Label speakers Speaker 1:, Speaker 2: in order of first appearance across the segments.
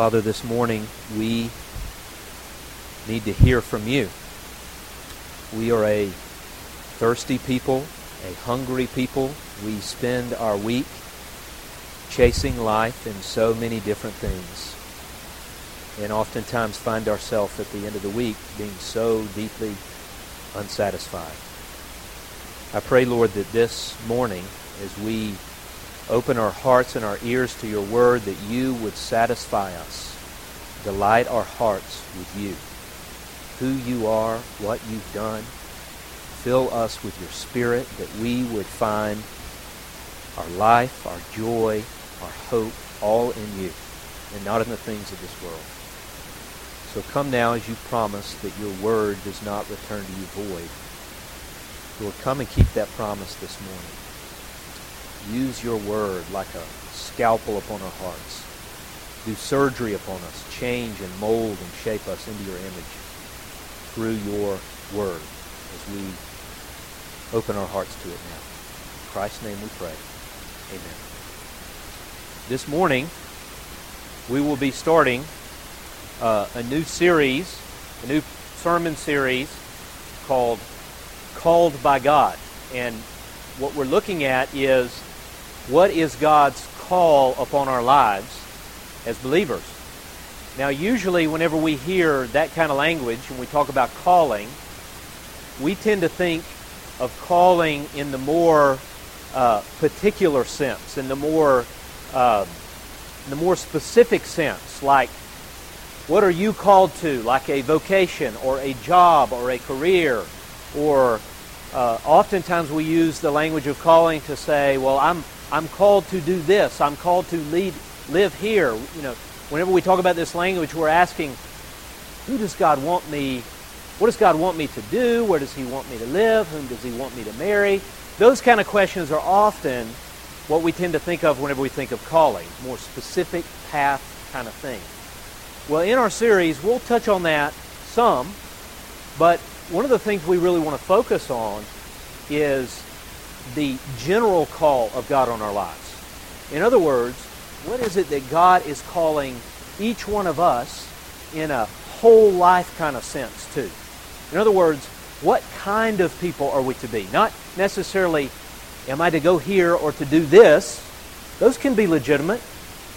Speaker 1: Father, this morning we need to hear from you. We are a thirsty people, a hungry people. We spend our week chasing life in so many different things. And oftentimes find ourselves at the end of the week being so deeply unsatisfied. I pray, Lord, that this morning, as we open our hearts and our ears to your word, that you would satisfy us, delight our hearts with you, who you are, what you've done. Fill us with your spirit, that we would find our life, our joy, our hope, all in you, and not in the things of this world. So come now as you promised that your word does not return to you void. Lord, come and keep that promise this morning. Use your word like a scalpel upon our hearts. Do surgery upon us. Change and mold and shape us into your image through your word as we open our hearts to it now. In Christ's name we pray. Amen. This morning, we will be starting uh, a new series, a new sermon series called Called by God. And what we're looking at is what is God's call upon our lives as believers. Now, usually, whenever we hear that kind of language and we talk about calling, we tend to think of calling in the more uh, particular sense, in the more uh, the more specific sense, like what are you called to, like a vocation or a job or a career, or uh, oftentimes we use the language of calling to say, well, I'm I'm called to do this. I'm called to lead, live here. You know, whenever we talk about this language, we're asking, who does God want me? What does God want me to do? Where does He want me to live? Whom does He want me to marry? Those kind of questions are often what we tend to think of whenever we think of calling, more specific path kind of thing. Well, in our series, we'll touch on that some, but one of the things we really want to focus on is the general call of God on our lives. In other words, what is it that God is calling each one of us in a whole life kind of sense to? In other words, what kind of people are we to be? Not necessarily, am I to go here or to do this? Those can be legitimate,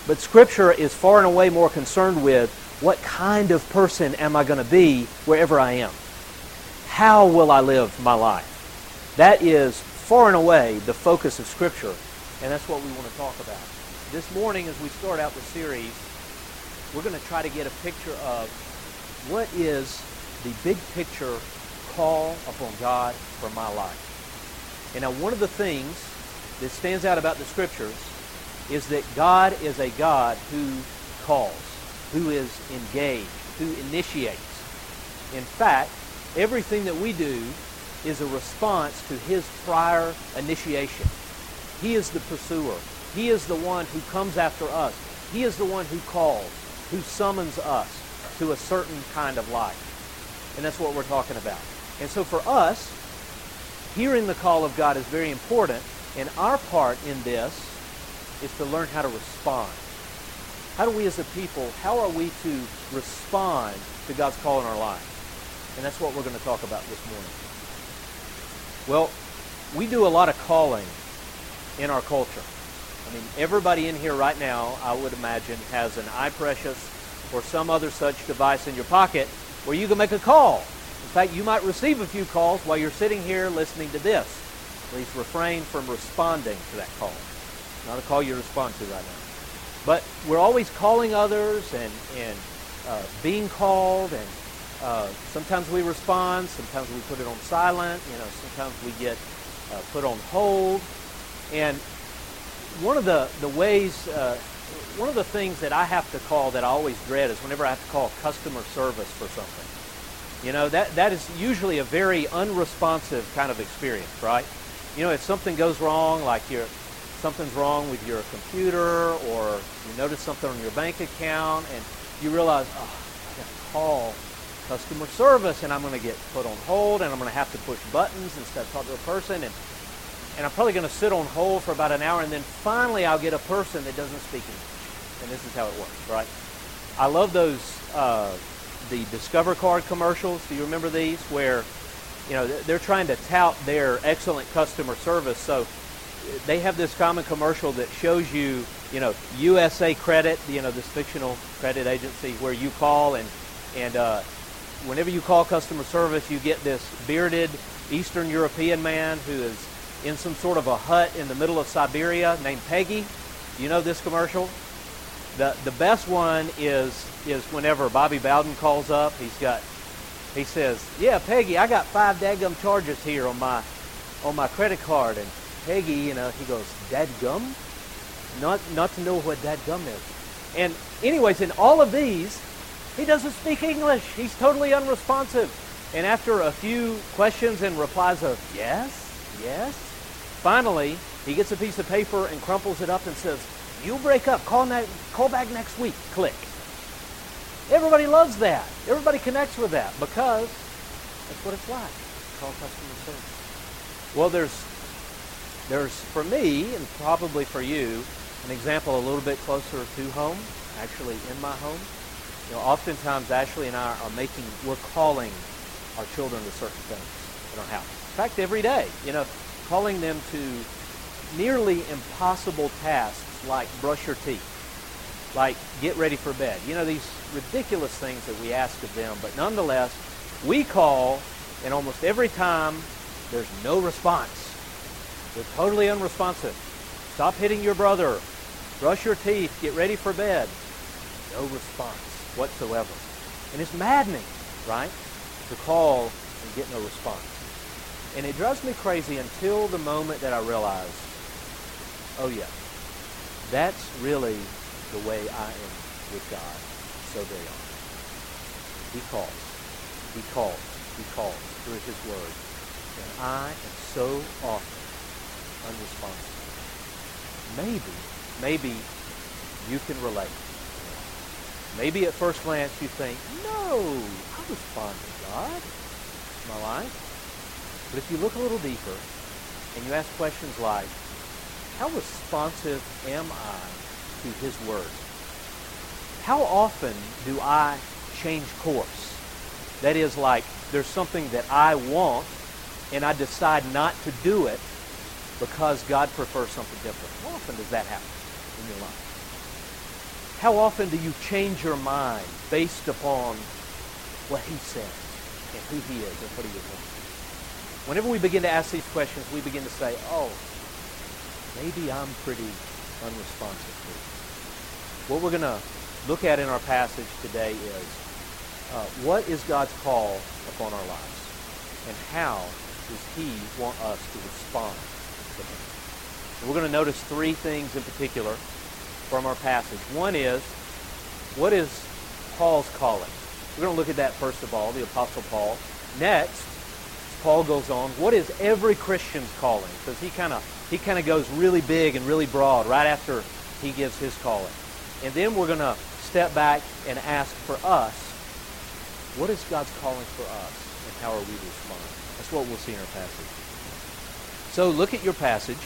Speaker 1: but Scripture is far and away more concerned with what kind of person am I going to be wherever I am? How will I live my life? That is far and away the focus of Scripture, and that's what we want to talk about. This morning, as we start out the series, we're going to try to get a picture of what is the big picture call upon God for my life. And now, one of the things that stands out about the Scriptures is that God is a God who calls, who is engaged, who initiates. In fact, everything that we do is a response to his prior initiation. He is the pursuer. He is the one who comes after us. He is the one who calls, who summons us to a certain kind of life. And that's what we're talking about. And so for us, hearing the call of God is very important. And our part in this is to learn how to respond. How do we as a people, how are we to respond to God's call in our life? And that's what we're going to talk about this morning. Well, we do a lot of calling in our culture. I mean, everybody in here right now, I would imagine, has an iPrecious or some other such device in your pocket where you can make a call. In fact, you might receive a few calls while you're sitting here listening to this. Please refrain from responding to that call. Not a call you respond to right now. But we're always calling others and, and uh, being called and uh, sometimes we respond, sometimes we put it on silent, you know, sometimes we get uh, put on hold. And one of the, the ways, uh, one of the things that I have to call that I always dread is whenever I have to call customer service for something. You know, that, that is usually a very unresponsive kind of experience, right? You know, if something goes wrong, like you something's wrong with your computer or you notice something on your bank account and you realize, oh, I got to call customer service, and I'm going to get put on hold, and I'm going to have to push buttons instead of talk to a person, and and I'm probably going to sit on hold for about an hour, and then finally I'll get a person that doesn't speak English, and this is how it works, right? I love those uh, the Discover Card commercials. Do you remember these where you know they're trying to tout their excellent customer service? So they have this common commercial that shows you you know USA Credit, you know this fictional credit agency where you call and and uh, whenever you call customer service, you get this bearded Eastern European man who is in some sort of a hut in the middle of Siberia named Peggy. You know this commercial? The the best one is is whenever Bobby Bowden calls up, he's got he says, "Yeah, Peggy, I got five dadgum charges here on my on my credit card." And Peggy, you know, he goes, "Dadgum?" Not not to know what dadgum is. And anyways, in all of these, he doesn't speak English. He's totally unresponsive. And after a few questions and replies of yes, yes, finally he gets a piece of paper and crumples it up and says, "You break up. Call, ne- call back next week." Click. Everybody loves that. Everybody connects with that because that's what it's like. Call customer service. Well, there's there's for me and probably for you an example a little bit closer to home, actually in my home. You know, oftentimes Ashley and I are making we're calling our children to certain things in our house. In fact, every day, you know, calling them to nearly impossible tasks like brush your teeth, like get ready for bed. You know, these ridiculous things that we ask of them, but nonetheless, we call, and almost every time there's no response. They're totally unresponsive. Stop hitting your brother. Brush your teeth. Get ready for bed. No response whatsoever. And it's maddening, right? To call and get no response. And it drives me crazy until the moment that I realize, oh yeah, that's really the way I am with God. So they are. He calls. He calls. He calls through his word. And I am so often unresponsive. Maybe, maybe you can relate. Maybe at first glance you think, no, I respond to God in my life. But if you look a little deeper and you ask questions like, how responsive am I to his word? How often do I change course? That is like there's something that I want and I decide not to do it because God prefers something different. How often does that happen in your life? How often do you change your mind based upon what he says and who he is and what he is doing? Whenever we begin to ask these questions, we begin to say, oh, maybe I'm pretty unresponsive What we're going to look at in our passage today is uh, what is God's call upon our lives? And how does he want us to respond to him? And we're going to notice three things in particular from our passage. One is, what is Paul's calling? We're going to look at that first of all, the Apostle Paul. Next, Paul goes on, what is every Christian's calling? Because he kind of he kind of goes really big and really broad right after he gives his calling. And then we're going to step back and ask for us, what is God's calling for us and how are we to respond? That's what we'll see in our passage. So look at your passage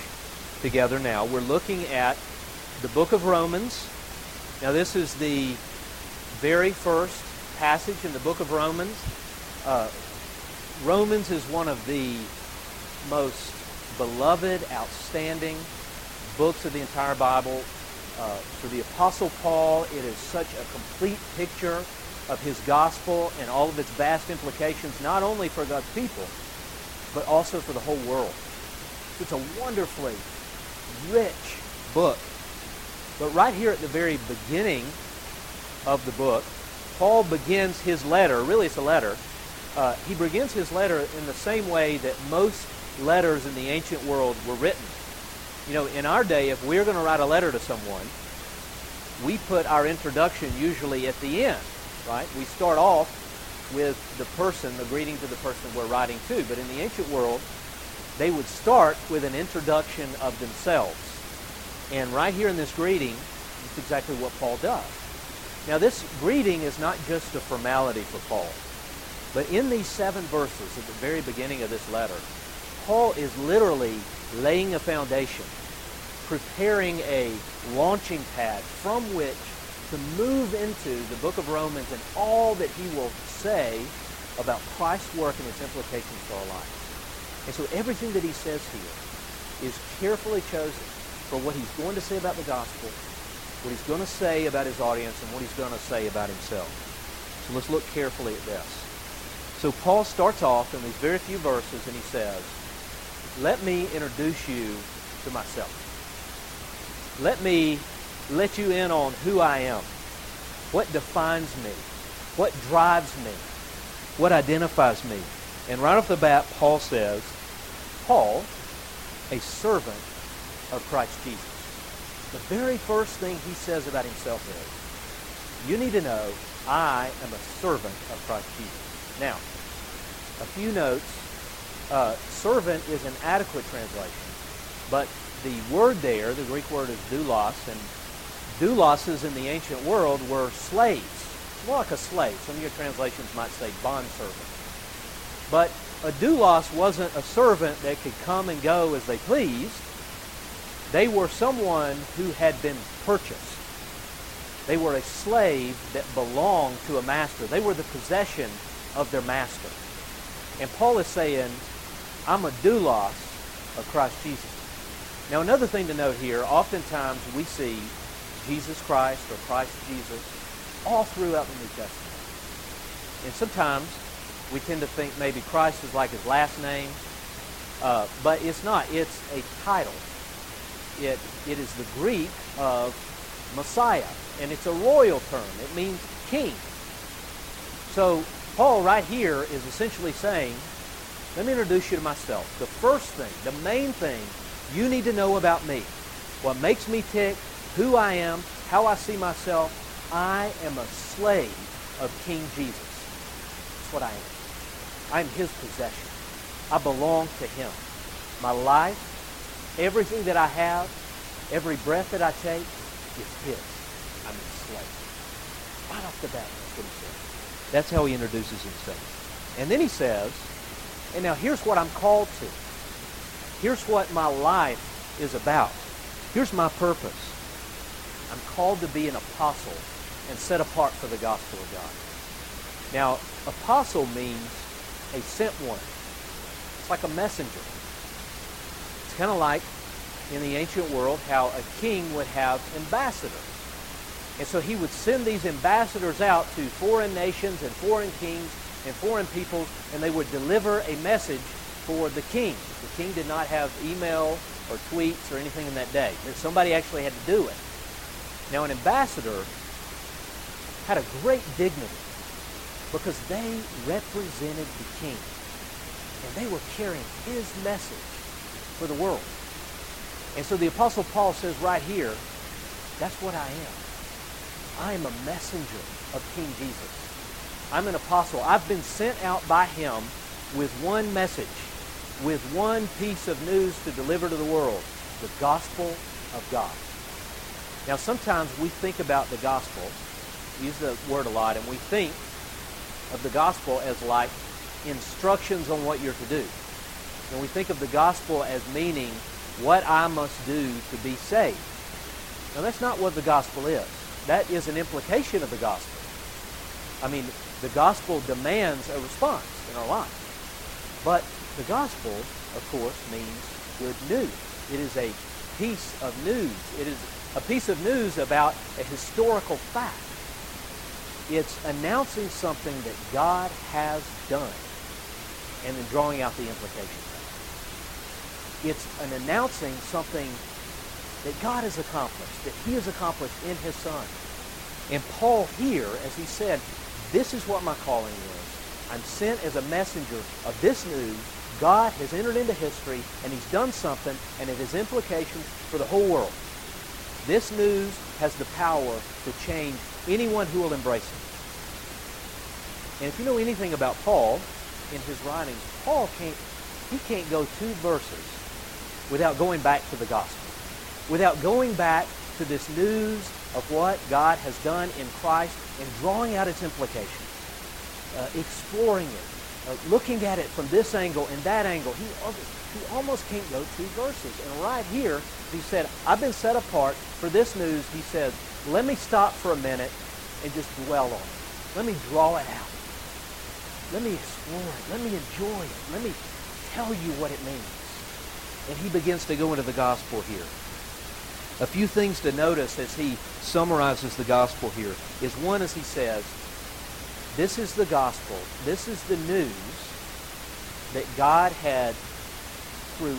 Speaker 1: together now. We're looking at the book of Romans. Now this is the very first passage in the book of Romans. Uh, Romans is one of the most beloved, outstanding books of the entire Bible. Uh, for the Apostle Paul, it is such a complete picture of his gospel and all of its vast implications, not only for God's people, but also for the whole world. It's a wonderfully rich book. But right here at the very beginning of the book, Paul begins his letter, really it's a letter, uh, he begins his letter in the same way that most letters in the ancient world were written. You know, in our day, if we're going to write a letter to someone, we put our introduction usually at the end, right? We start off with the person, the greeting to the person we're writing to. But in the ancient world, they would start with an introduction of themselves. And right here in this greeting, it's exactly what Paul does. Now, this greeting is not just a formality for Paul. But in these seven verses at the very beginning of this letter, Paul is literally laying a foundation, preparing a launching pad from which to move into the book of Romans and all that he will say about Christ's work and its implications for our lives. And so everything that he says here is carefully chosen for what he's going to say about the gospel, what he's going to say about his audience, and what he's going to say about himself. So let's look carefully at this. So Paul starts off in these very few verses and he says, let me introduce you to myself. Let me let you in on who I am, what defines me, what drives me, what identifies me. And right off the bat, Paul says, Paul, a servant of Christ Jesus. The very first thing he says about himself is, you need to know I am a servant of Christ Jesus. Now, a few notes. Uh, servant is an adequate translation, but the word there, the Greek word is doulos, and douloses in the ancient world were slaves. More like a slave. Some of your translations might say bondservant. But a doulos wasn't a servant that could come and go as they pleased. They were someone who had been purchased. They were a slave that belonged to a master. They were the possession of their master. And Paul is saying, I'm a doulos of Christ Jesus. Now, another thing to note here, oftentimes we see Jesus Christ or Christ Jesus all throughout the New Testament. And sometimes we tend to think maybe Christ is like his last name, uh, but it's not. It's a title. It, it is the Greek of Messiah, and it's a royal term. It means king. So Paul right here is essentially saying, let me introduce you to myself. The first thing, the main thing you need to know about me, what makes me tick, who I am, how I see myself, I am a slave of King Jesus. That's what I am. I'm his possession. I belong to him. My life, everything that I have, every breath that I take is his. I'm his slave. Right off the bat, that's what he says. That's how he introduces himself. And then he says, and now here's what I'm called to. Here's what my life is about. Here's my purpose. I'm called to be an apostle and set apart for the gospel of God. Now, apostle means a sent one. It's like a messenger. Kind of like in the ancient world how a king would have ambassadors. And so he would send these ambassadors out to foreign nations and foreign kings and foreign peoples, and they would deliver a message for the king. The king did not have email or tweets or anything in that day. Somebody actually had to do it. Now, an ambassador had a great dignity because they represented the king. And they were carrying his message for the world. And so the Apostle Paul says right here, that's what I am. I am a messenger of King Jesus. I'm an apostle. I've been sent out by him with one message, with one piece of news to deliver to the world, the gospel of God. Now, sometimes we think about the gospel, use the word a lot, and we think of the gospel as like instructions on what you're to do. And we think of the gospel as meaning what I must do to be saved. Now, that's not what the gospel is. That is an implication of the gospel. I mean, the gospel demands a response in our life. But the gospel, of course, means good news. It is a piece of news. It is a piece of news about a historical fact. It's announcing something that God has done and then drawing out the implications It's an announcing something that God has accomplished, that he has accomplished in his son. And Paul here, as he said, this is what my calling is. I'm sent as a messenger of this news. God has entered into history, and he's done something, and it has implications for the whole world. This news has the power to change anyone who will embrace it. And if you know anything about Paul in his writings, Paul can't he can't go two verses without going back to the gospel, without going back to this news of what God has done in Christ and drawing out its implications, uh, exploring it, uh, looking at it from this angle and that angle. He, he almost can't go two verses. And right here, he said, I've been set apart for this news. He says,
Speaker 2: let me stop for a minute and just dwell on it. Let me draw it out. Let me explore it. Let me enjoy it. Let me tell you what it means. And he begins to go into the gospel here. A few things to notice as he summarizes the gospel here is one, as he says, this is the gospel. This is the news that God had, through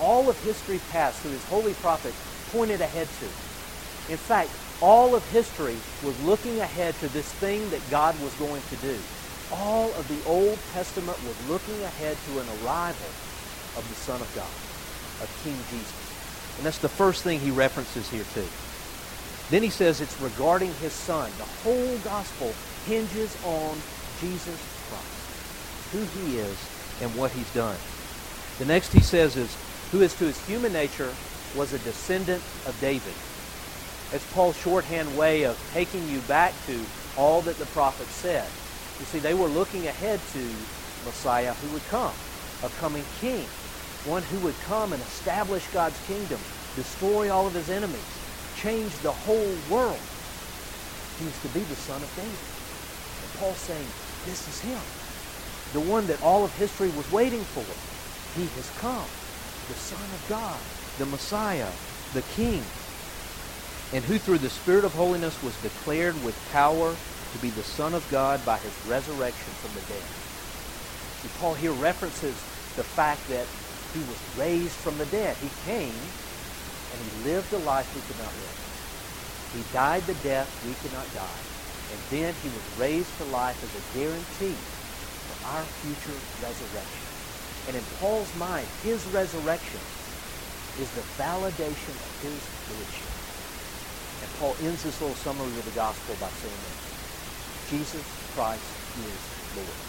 Speaker 2: all of history past, through his holy prophets, pointed ahead to. In fact, all of history was looking ahead to this thing that God was going to do. All of the Old Testament was looking ahead to an arrival of the Son of God, of King Jesus. And that's the first thing he references here too. Then he says it's regarding his son. The whole gospel hinges on Jesus Christ, who he is and what he's done. The next he says is, who is to his human nature was a descendant of David. It's Paul's shorthand way of taking you back to all that the prophets said. You see, they were looking ahead to Messiah who would come, a coming king one who would come and establish God's kingdom, destroy all of his enemies, change the whole world. He was to be the son of David. And Paul's saying, this is him. The one that all of history was waiting for. He has come. The Son of God, the Messiah, the King, and who through the Spirit of holiness was declared with power to be the Son of God by his resurrection from the dead. See, Paul here references the fact that he was raised from the dead. He came and he lived a life we could not live. He died the death we could not die. And then he was raised to life as a guarantee for our future resurrection. And in Paul's mind, his resurrection is the validation of his lordship. And Paul ends this little summary of the gospel by saying this. Jesus Christ is Lord.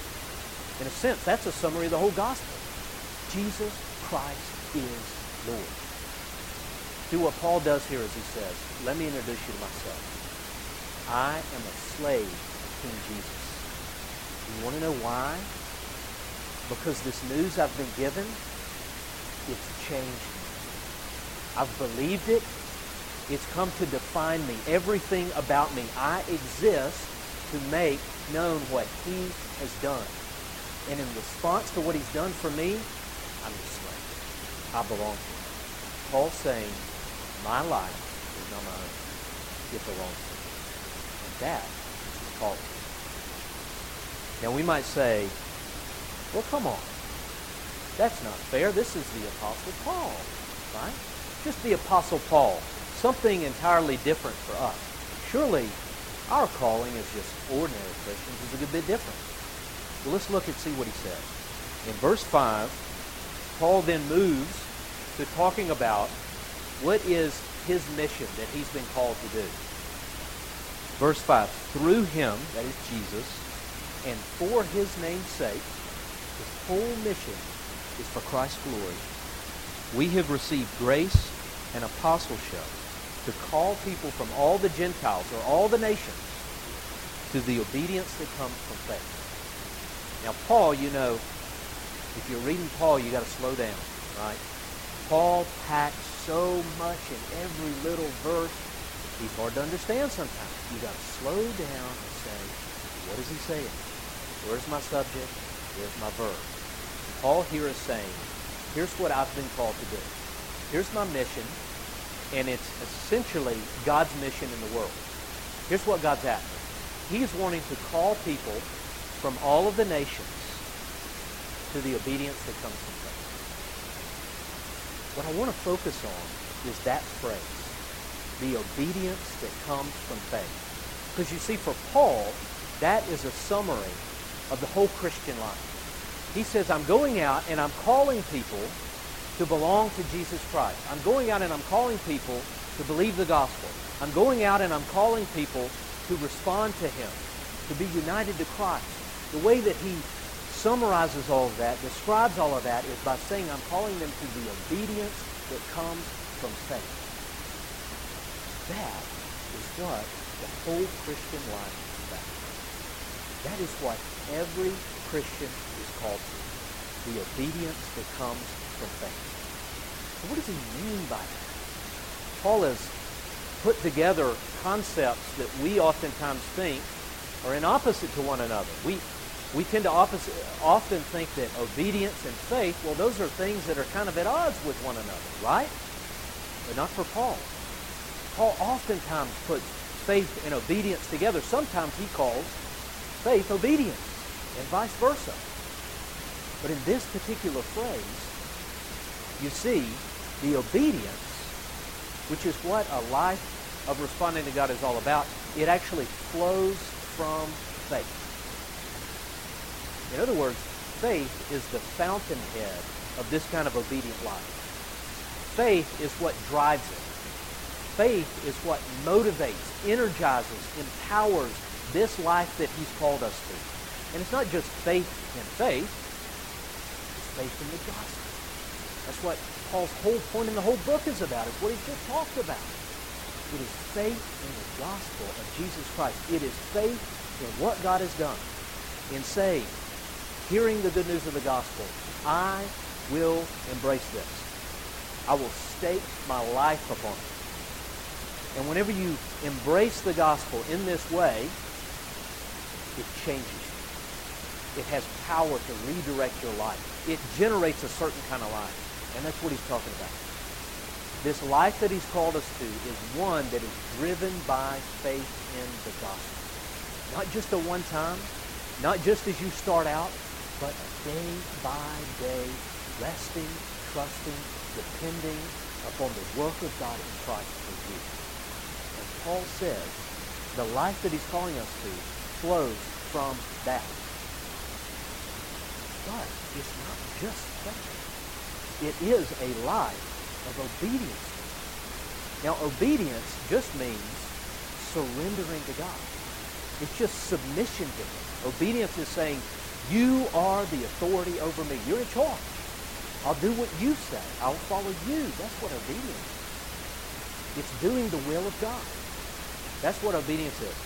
Speaker 2: In a sense, that's a summary of the whole gospel. Jesus Christ is Lord. Do what Paul does here as he says, let me introduce you to myself. I am a slave of King Jesus. You want to know why? Because this news I've been given, it's changed me. I've believed it. It's come to define me. Everything about me. I exist to make known what he has done. And in response to what he's done for me, I'm slave. I belong to him. Paul's saying, my life is not my own. It belongs to him. And that is calling. Now we might say, well, come on. That's not fair. This is the Apostle Paul, right? Just the Apostle Paul. Something entirely different for us. Surely our calling as just ordinary Christians is a good bit different. Well, let's look and see what he says. In verse 5, Paul then moves to talking about what is his mission that he's been called to do. Verse 5, through him, that is Jesus, and for his name's sake, his whole mission is for Christ's glory. We have received grace and apostleship to call people from all the Gentiles or all the nations to the obedience that comes from faith. Now, Paul, you know, if you're reading Paul, you got to slow down, right? Paul packs so much in every little verse. It's hard to understand sometimes. You got to slow down and say, what is he saying? Where's my subject? Where's my verb? Paul here is saying, here's what I've been called to do. Here's my mission, and it's essentially God's mission in the world. Here's what God's after. He is wanting to call people from all of the nations to the obedience that comes from faith. What I want to focus on is that phrase, the obedience that comes from faith. Because you see, for Paul, that is a summary of the whole Christian life. He says, I'm going out and I'm calling people to belong to Jesus Christ. I'm going out and I'm calling people to believe the gospel. I'm going out and I'm calling people to respond to him, to be united to Christ. The way that he summarizes all of that, describes all of that, is by saying, I'm calling them to the obedience that comes from faith. That is what the whole Christian life is about. That is what every Christian is called to. The obedience that comes from faith. So what does he mean by that? Paul has put together concepts that we oftentimes think are in opposite to one another. We, we tend to often think that obedience and faith, well, those are things that are kind of at odds with one another, right? But not for Paul. Paul oftentimes puts faith and obedience together. Sometimes he calls faith obedience and vice versa. But in this particular phrase, you see the obedience, which is what a life of responding to God is all about, it actually flows from faith. In other words, faith is the fountainhead of this kind of obedient life. Faith is what drives it. Faith is what motivates, energizes, empowers this life that he's called us to. And it's not just faith in faith, it's faith in the gospel. That's what Paul's whole point in the whole book is about, is what he's just talked about. It is faith in the gospel of Jesus Christ. It is faith in what God has done in saying, hearing the good news of the gospel, I will embrace this. I will stake my life upon it. And whenever you embrace the gospel in this way, it changes you. It has power to redirect your life. It generates a certain kind of life. And that's what he's talking about. This life that he's called us to is one that is driven by faith in the gospel. Not just a one time, not just as you start out, but day by day, resting, trusting, depending upon the work of God in Christ for you. And Paul says the life that he's calling us to flows from that. But it's not just that. It is a life of obedience. Now, obedience just means surrendering to God. It's just submission to Him. Obedience is saying, you are the authority over me. You're in charge. I'll do what you say. I'll follow you. That's what obedience is. It's doing the will of God. That's what obedience is.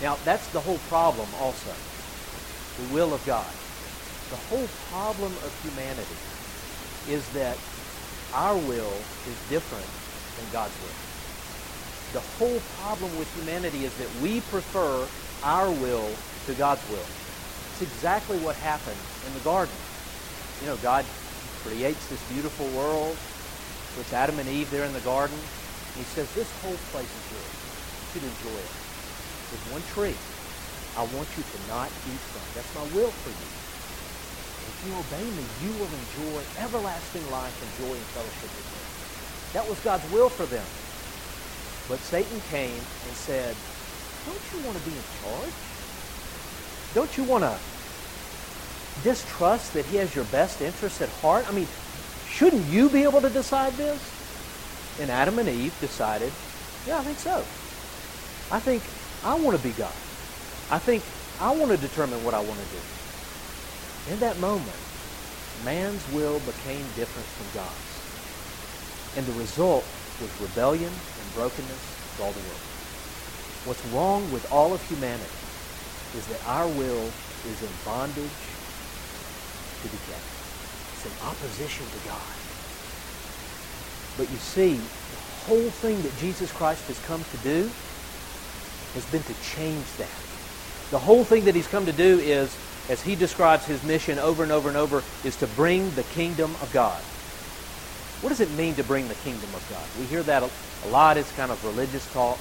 Speaker 2: Now, that's the whole problem also. The will of God. The whole problem of humanity is that our will is different than God's will. The whole problem with humanity is that we prefer our will to God's will. It's exactly what happened in the garden. You know, God creates this beautiful world, puts Adam and Eve there in the garden. He says, this whole place is yours. You should enjoy it. There's one tree I want you to not eat from. That's my will for you if you obey me, you will enjoy everlasting life and joy and fellowship with me. That was God's will for them. But Satan came and said, don't you want to be in charge? Don't you want to distrust that he has your best interests at heart? I mean, shouldn't you be able to decide this? And Adam and Eve decided, yeah, I think so. I think I want to be God. I think I want to determine what I want to do. In that moment, man's will became different from God's. And the result was rebellion and brokenness to all the world. What's wrong with all of humanity is that our will is in bondage to the devil. It's in opposition to God. But you see, the whole thing that Jesus Christ has come to do has been to change that. The whole thing that he's come to do is as he describes his mission over and over and over, is to bring the kingdom of God. What does it mean to bring the kingdom of God? We hear that a lot. It's kind of religious talk.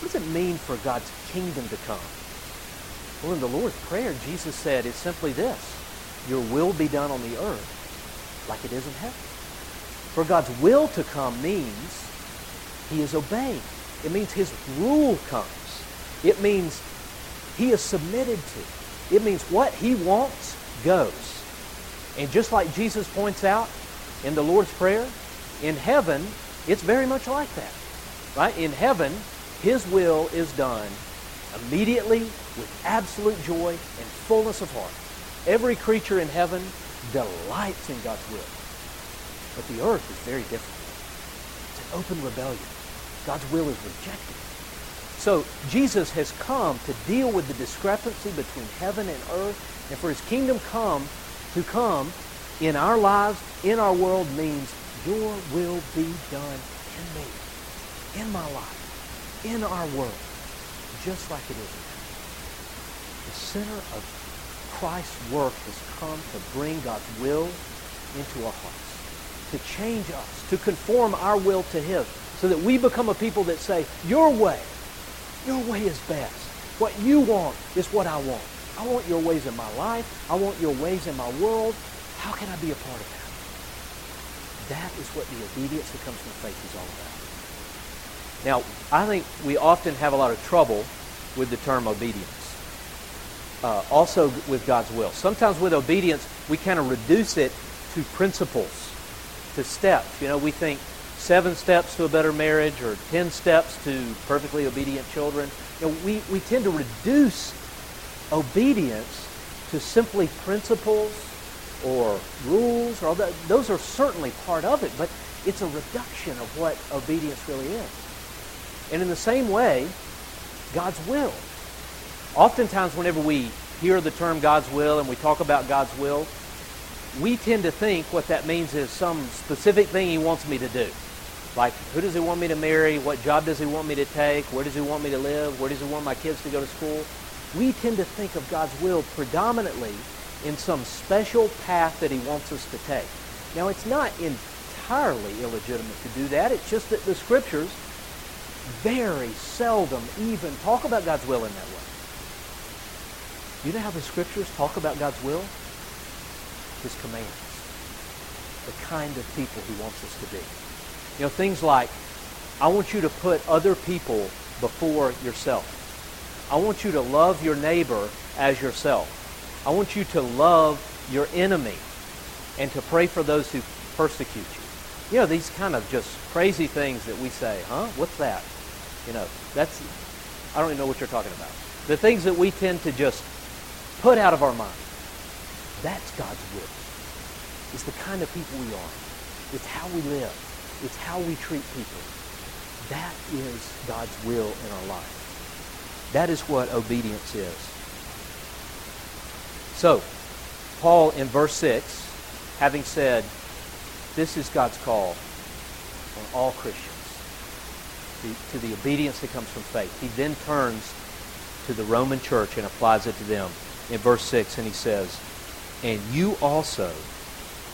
Speaker 2: What does it mean for God's kingdom to come? Well, in the Lord's Prayer, Jesus said it's simply this. Your will be done on the earth like it is in heaven. For God's will to come means he is obeying. It means his rule comes. It means he is submitted to. It means what he wants goes. And just like Jesus points out in the Lord's Prayer, in heaven, it's very much like that. Right? In heaven, his will is done immediately with absolute joy and fullness of heart. Every creature in heaven delights in God's will. But the earth is very different. It's an open rebellion. God's will is rejected. So Jesus has come to deal with the discrepancy between heaven and earth, and for his kingdom come to come in our lives, in our world, means your will be done in me. in my life, in our world, just like it is. The center of Christ's work has come to bring God's will into our hearts, to change us, to conform our will to His, so that we become a people that say, Your way, your way is best. What you want is what I want. I want your ways in my life. I want your ways in my world. How can I be a part of that? That is what the obedience that comes from faith is all about. Now, I think we often have a lot of trouble with the term obedience. Uh, also with God's will. Sometimes with obedience, we kind of reduce it to principles, to steps. You know, we think seven steps to a better marriage or ten steps to perfectly obedient children. You know, we, we tend to reduce obedience to simply principles or rules. Or that. Those are certainly part of it, but it's a reduction of what obedience really is. And in the same way, God's will. Oftentimes, whenever we hear the term God's will and we talk about God's will, we tend to think what that means is some specific thing He wants me to do. Like, who does He want me to marry? What job does He want me to take? Where does He want me to live? Where does He want my kids to go to school? We tend to think of God's will predominantly in some special path that He wants us to take. Now, it's not entirely illegitimate to do that. It's just that the Scriptures very seldom even talk about God's will in that way. You know how the scriptures talk about God's will? His commands. The kind of people he wants us to be. You know, things like, I want you to put other people before yourself. I want you to love your neighbor as yourself. I want you to love your enemy and to pray for those who persecute you. You know, these kind of just crazy things that we say, huh? What's that? You know, that's, I don't even know what you're talking about. The things that we tend to just put out of our mind. That's God's will. It's the kind of people we are. It's how we live. It's how we treat people. That is God's will in our life. That is what obedience is. So, Paul in verse 6, having said, this is God's call on all Christians to the obedience that comes from faith. He then turns to the Roman church and applies it to them in verse 6, and he says, And you also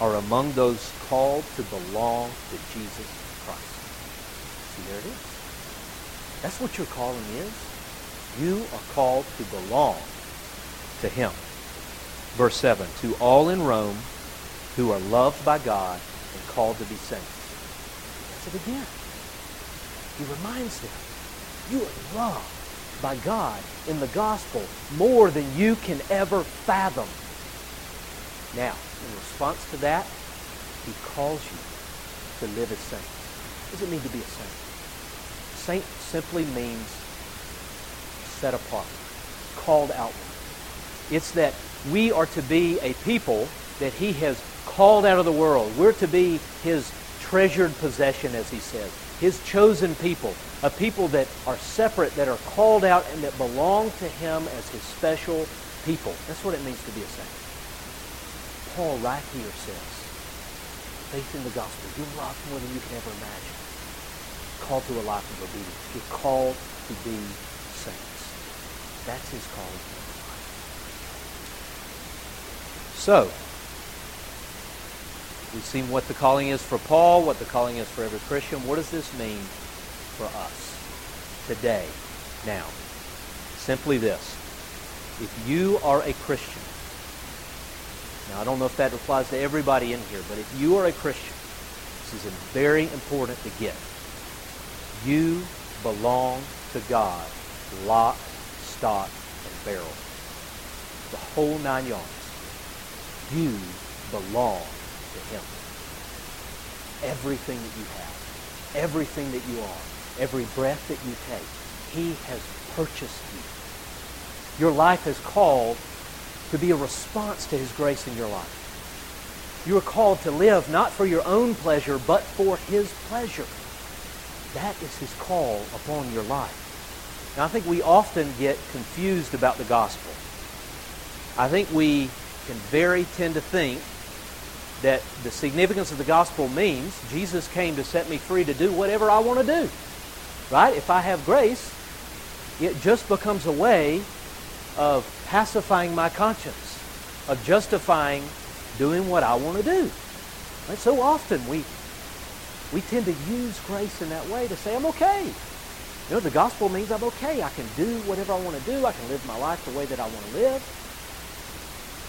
Speaker 2: are among those called to belong to Jesus Christ. See, there it is. That's what your calling is. You are called to belong to him. Verse 7, To all in Rome who are loved by God and called to be saints. That's it again. He reminds them, you are loved by God in the gospel more than you can ever fathom. Now, in response to that, he calls you to live as saints. What does it mean to be a saint? Saint simply means set apart, called outward. It's that we are to be a people that he has called out of the world. We're to be his treasured possession, as he says his chosen people, a people that are separate, that are called out, and that belong to him as his special people. That's what it means to be a saint. Paul right here says, faith in the gospel. You're more than you can ever imagine. Called to a life of obedience. You're called to be saints. That's his calling. So, We've seen what the calling is for Paul, what the calling is for every Christian. What does this mean for us today, now? Simply this. If you are a Christian, now I don't know if that applies to everybody in here, but if you are a Christian, this is very important to get. You belong to God, lock, stock, and barrel. The whole nine yards. You belong to Him. Everything that you have, everything that you are, every breath that you take, He has purchased you. Your life is called to be a response to His grace in your life. You are called to live not for your own pleasure, but for His pleasure. That is His call upon your life. Now, I think we often get confused about the gospel. I think we can very tend to think that the significance of the gospel means Jesus came to set me free to do whatever I want to do. right? If I have grace, it just becomes a way of pacifying my conscience, of justifying doing what I want to do. So often we we tend to use grace in that way to say, I'm okay. You know, the gospel means I'm okay. I can do whatever I want to do. I can live my life the way that I want to live.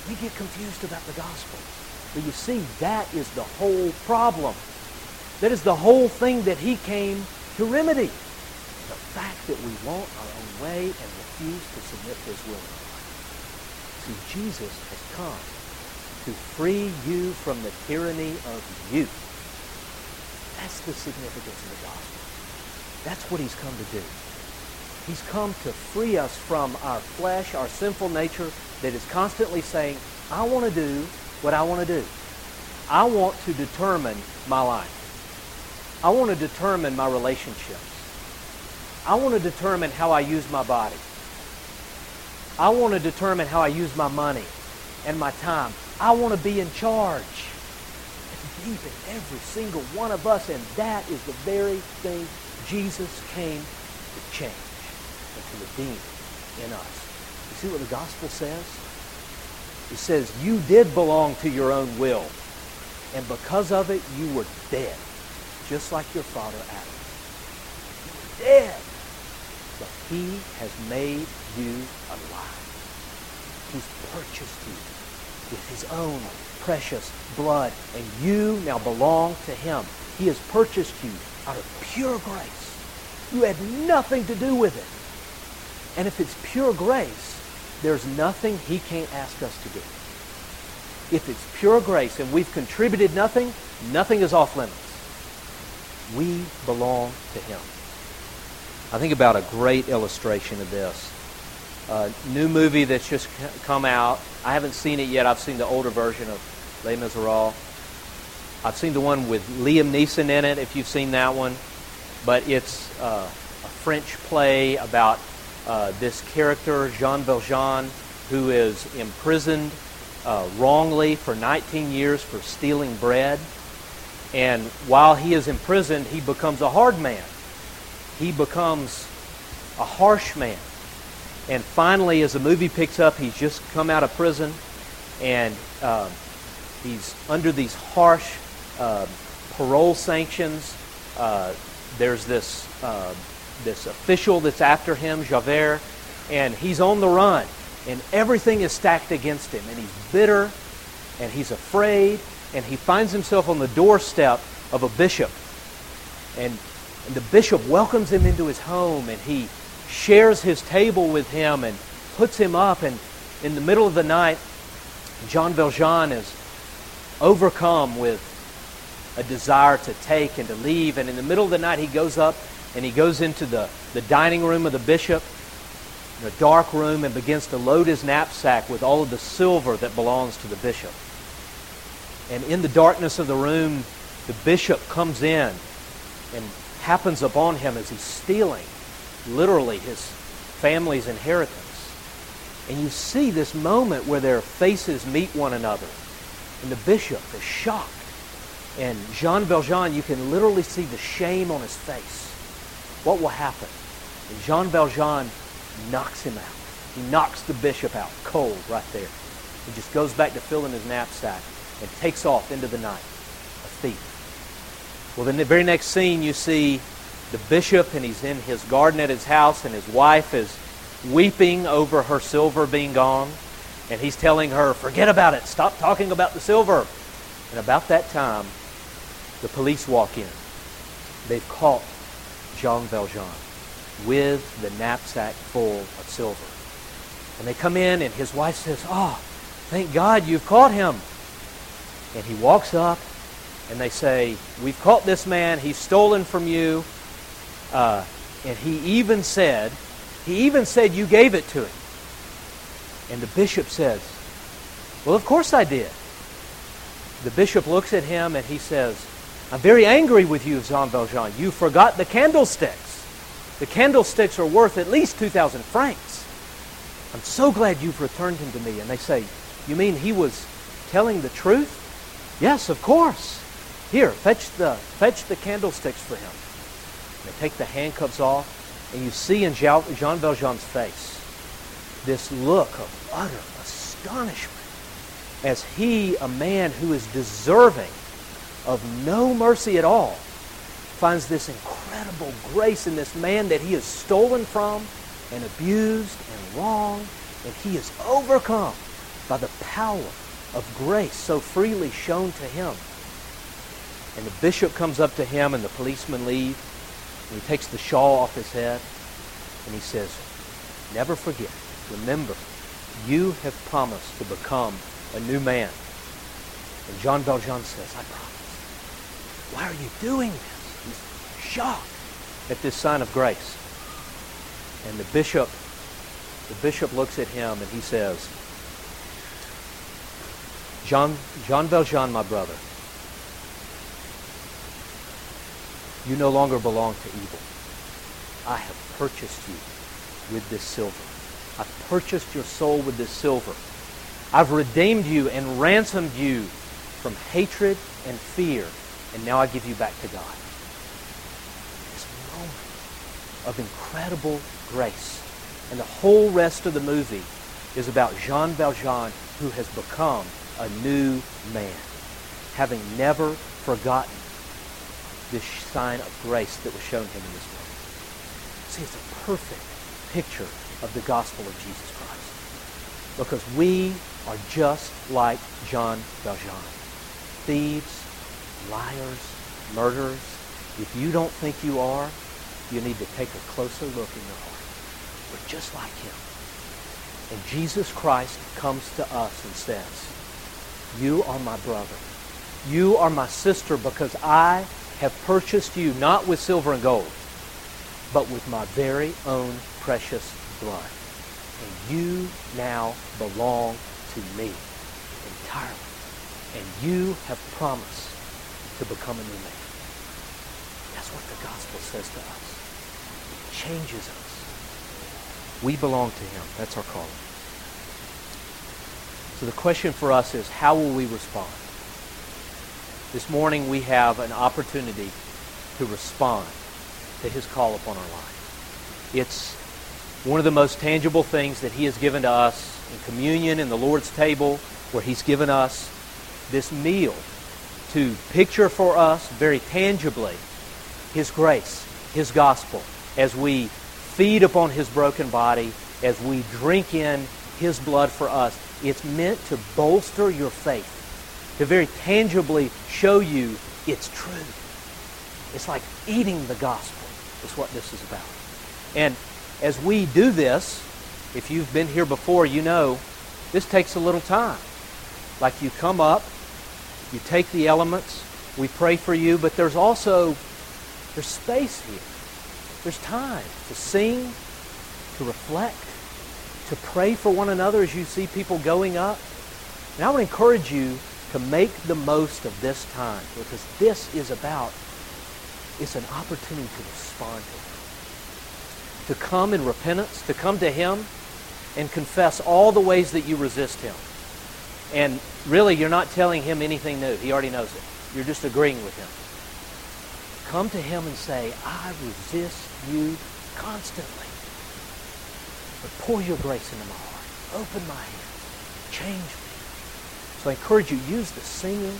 Speaker 2: We get confused about the gospel. But you see, that is the whole problem. That is the whole thing that he came to remedy. The fact that we want our own way and refuse to submit to his will. See, Jesus has come to free you from the tyranny of you. That's the significance of the gospel. That's what he's come to do. He's come to free us from our flesh, our sinful nature that is constantly saying, I want to do what I want to do. I want to determine my life. I want to determine my relationships. I want to determine how I use my body. I want to determine how I use my money and my time. I want to be in charge. It's deep in every single one of us, and that is the very thing Jesus came to change and to redeem in us. You see what the gospel says? It says, You did belong to your own will, and because of it, you were dead, just like your father Adam. You were dead, but he has made you alive. He's purchased you with his own precious blood, and you now belong to him. He has purchased you out of pure grace. You had nothing to do with it. And if it's pure grace, there's nothing he can't ask us to do. If it's pure grace and we've contributed nothing, nothing is off limits. We belong to him. I think about a great illustration of this. A new movie that's just come out. I haven't seen it yet. I've seen the older version of Les Miserables. I've seen the one with Liam Neeson in it, if you've seen that one. But it's uh, a French play about uh, this character, Jean Valjean, who is imprisoned uh, wrongly for 19 years for stealing bread. And while he is imprisoned, he becomes a hard man. He becomes a harsh man. And finally, as the movie picks up, he's just come out of prison and uh, he's under these harsh uh, parole sanctions. Uh, there's this, uh, this official that's after him, Javert, and he's on the run. And everything is stacked against him. And he's bitter and he's afraid. And he finds himself on the doorstep of a bishop. And, and the bishop welcomes him into his home and he shares his table with him and puts him up. And in the middle of the night, Jean Valjean is overcome with a desire to take and to leave. And in the middle of the night, he goes up and he goes into the, the dining room of the bishop, in a dark room, and begins to load his knapsack with all of the silver that belongs to the bishop. And in the darkness of the room, the bishop comes in and happens upon him as he's stealing literally his family's inheritance. And you see this moment where their faces meet one another. And the bishop is shocked. And Jean Valjean, you can literally see the shame on his face. What will happen? And Jean Valjean knocks him out. He knocks the bishop out cold right there. He just goes back to filling his knapsack and takes off into the night, a thief. Well, the very next scene, you see the bishop, and he's in his garden at his house, and his wife is weeping over her silver being gone. And he's telling her, Forget about it. Stop talking about the silver. And about that time, the police walk in. They've caught Jean Valjean with the knapsack full of silver. And they come in, and his wife says, Oh, thank God you've caught him. And he walks up, and they say, We've caught this man. He's stolen from you. Uh, and he even said, he even said you gave it to him. And the bishop says, Well, of course I did. The bishop looks at him and he says, I'm very angry with you, Jean Valjean. You forgot the candlesticks. The candlesticks are worth at least 2,000 francs. I'm so glad you've returned them to me. And they say, You mean he was telling the truth? Yes, of course. Here, fetch the, fetch the candlesticks for him. They take the handcuffs off, and you see in Jean Valjean's face this look of utter astonishment as he, a man who is deserving of no mercy at all, finds this incredible grace in this man that he has stolen from and abused and wronged, and he is overcome by the power of grace so freely shown to him. And the bishop comes up to him, and the policemen leave, and he takes the shawl off his head, and he says, Never forget, remember, you have promised to become a new man. And Jean Valjean says, I promise. Why are you doing this? He's shocked at this sign of grace. And the bishop, the bishop looks at him and he says, Jean, Jean Valjean, my brother, you no longer belong to evil. I have purchased you with this silver. I've purchased your soul with this silver. I've redeemed you and ransomed you from hatred and fear, and now I give you back to God. This moment of incredible grace. And the whole rest of the movie is about Jean Valjean who has become a new man, having never forgotten this sign of grace that was shown him in this moment. See, it's a perfect picture of the gospel of Jesus Christ. Because we are just like Jean Valjean. Thieves, liars, murderers. If you don't think you are, you need to take a closer look in your heart. We're just like him. And Jesus Christ comes to us and says, you are my brother. You are my sister because I have purchased you not with silver and gold, but with my very own precious blood. And you now belong to me entirely. And you have promised to become a new man. That's what the gospel says to us. It changes us. We belong to him. That's our calling. So the question for us is, how will we respond? This morning we have an opportunity to respond to his call upon our life. It's one of the most tangible things that he has given to us in communion, in the Lord's table, where he's given us this meal to picture for us very tangibly his grace, his gospel, as we feed upon his broken body, as we drink in his blood for us. It's meant to bolster your faith, to very tangibly show you it's true. It's like eating the gospel, is what this is about. And as we do this, if you've been here before, you know this takes a little time. Like you come up, you take the elements, we pray for you, but there's also there's space here. There's time to sing, to reflect, to pray for one another as you see people going up. And I would encourage you to make the most of this time because this is about, it's an opportunity to respond to Him. To come in repentance, to come to Him and confess all the ways that you resist Him. And really, you're not telling Him anything new. He already knows it. You're just agreeing with Him. Come to Him and say, I resist you constantly. But pour your grace into my heart. Open my hands. Change me. So I encourage you, use the singing